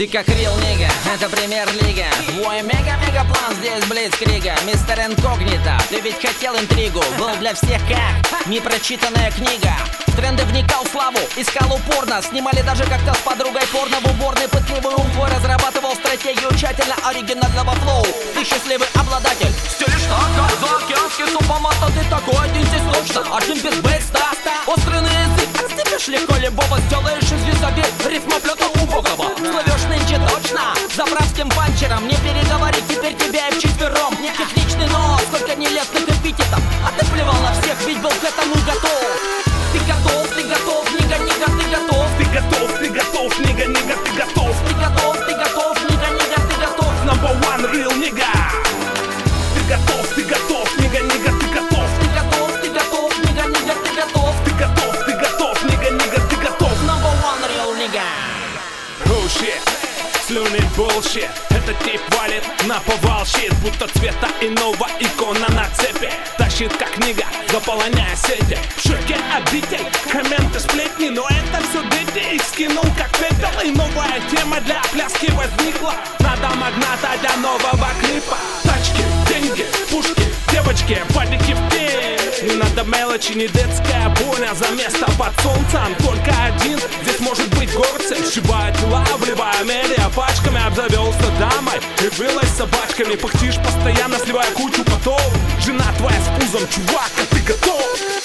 Ты как рил нига, это премьер-лига Твой мега-мега-план здесь блицкрига. Мистер Инкогнито, ты ведь хотел интригу Был для всех как непрочитанная книга. В тренды вникал в славу, искал упорно Снимали даже как-то с подругой порно В уборной. Пытливый ум твой разрабатывал стратегию Тщательно оригинального флоу. Ты счастливый обладатель Стиль штака, заокеанский супомата Ты такой один здесь точно, один без бейста Острый на язык, отстепишь легко любого Сделаешь из висоты рифмоплета панчером Не переговорить, теперь тебя и вчетвером Не техничный, но сколько нелестных эпитетов. А ты плевал на всех, ведь был к этому готов. Ты готов, ты готов, нига, нига, ты готов. Ты готов, ты готов, нига, нига, ты готов. Ты готов, ты готов, нига, нига, ты готов. Number one real nigga. Ты готов, ты готов, нига, нига, ты готов. Ты готов, ты готов, нига, нига, ты готов. Ты готов, ты готов, нига, нига, ты готов. Number one real nigga. Oh shit, слюни bullshit Этот тип валит на повал. Щит Будто цвета иного икона на цепи. Тащит как книга, заполоняя сети. В щеке обитель, комменты сплетни Но это все дети, их скинул как пепел И новая тема для пляски возникла. Надо магната для нового мелочи, не детская боня За место под солнцем только один. Здесь может быть горцем Сшибая тела, вливая медиа Пачками обзавелся дамой И вылазь собачками. Пыхтишь постоянно, сливая кучу потов. Жена твоя с пузом, чувак, а ты готов?